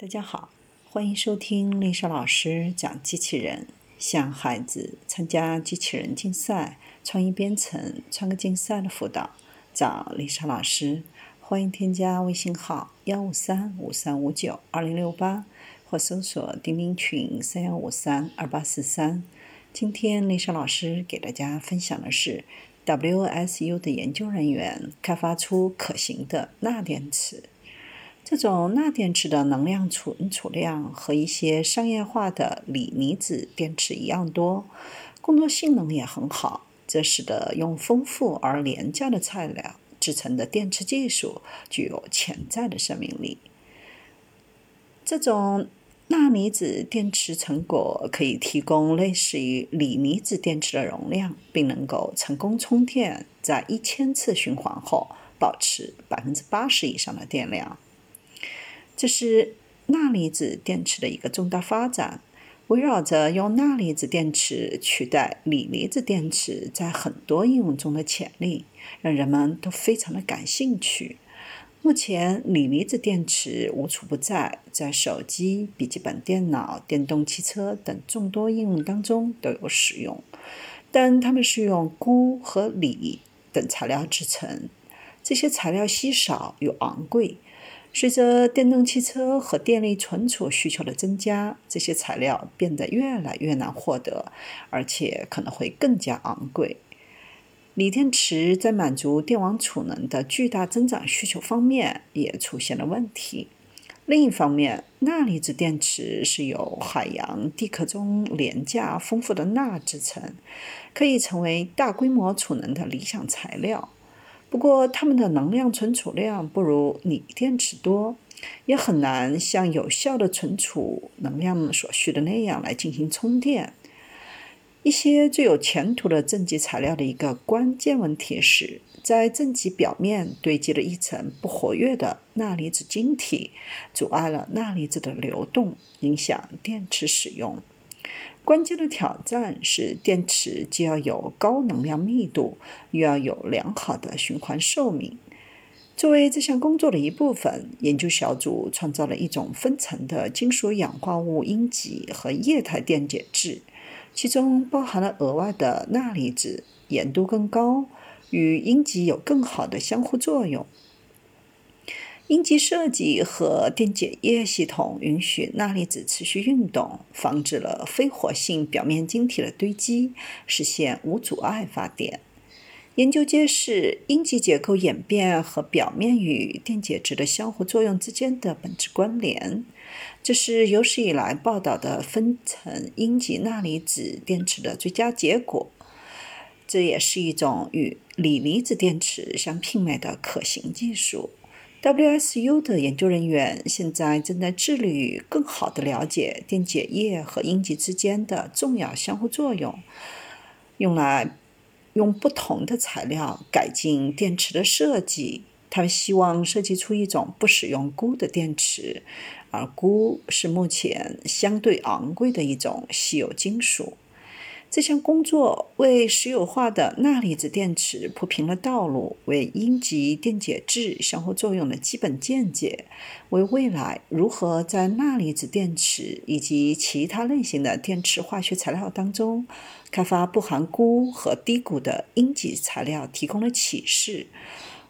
大家好，欢迎收听丽莎老师讲机器人。向孩子参加机器人竞赛、创意编程、创客竞赛的辅导，找丽莎老师。欢迎添加微信号幺五三五三五九二零六八，或搜索钉钉群三幺五三二八四三。今天丽莎老师给大家分享的是 WSU 的研究人员开发出可行的钠电池。这种钠电池的能量存储量和一些商业化的锂离子电池一样多，工作性能也很好，这使得用丰富而廉价的材料制成的电池技术具有潜在的生命力。这种钠离子电池成果可以提供类似于锂离子电池的容量，并能够成功充电，在一千次循环后保持百分之八十以上的电量。这是钠离子电池的一个重大发展，围绕着用钠离子电池取代锂离子电池在很多应用中的潜力，让人们都非常的感兴趣。目前，锂离子电池无处不在，在手机、笔记本电脑、电动汽车等众多应用当中都有使用，但它们是用钴和锂等材料制成，这些材料稀少又昂贵。随着电动汽车和电力存储需求的增加，这些材料变得越来越难获得，而且可能会更加昂贵。锂电池在满足电网储能的巨大增长需求方面也出现了问题。另一方面，钠离子电池是由海洋地壳中廉价丰富的钠制成，可以成为大规模储能的理想材料。不过，它们的能量存储量不如锂电池多，也很难像有效的存储能量所需的那样来进行充电。一些最有前途的正极材料的一个关键问题是，在正极表面堆积了一层不活跃的钠离子晶体，阻碍了钠离子的流动，影响电池使用。关键的挑战是，电池既要有高能量密度，又要有良好的循环寿命。作为这项工作的一部分，研究小组创造了一种分层的金属氧化物阴极和液态电解质，其中包含了额外的钠离子，盐度更高，与阴极有更好的相互作用。阴极设计和电解液系统允许钠离子持续运动，防止了非活性表面晶体的堆积，实现无阻碍发电。研究揭示阴极结构演变和表面与电解质的相互作用之间的本质关联，这是有史以来报道的分层阴极钠离子电池的最佳结果。这也是一种与锂离子电池相媲美的可行技术。WSU 的研究人员现在正在致力于更好地了解电解液和阴极之间的重要相互作用，用来用不同的材料改进电池的设计。他们希望设计出一种不使用钴的电池，而钴是目前相对昂贵的一种稀有金属。这项工作为实有化的钠离子电池铺平了道路，为阴极电解质相互作用的基本见解，为未来如何在钠离子电池以及其他类型的电池化学材料当中开发不含钴和低钴的阴极材料提供了启示。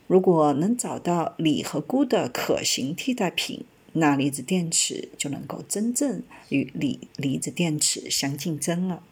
如果能找到锂和钴的可行替代品，钠离子电池就能够真正与锂离子电池相竞争了。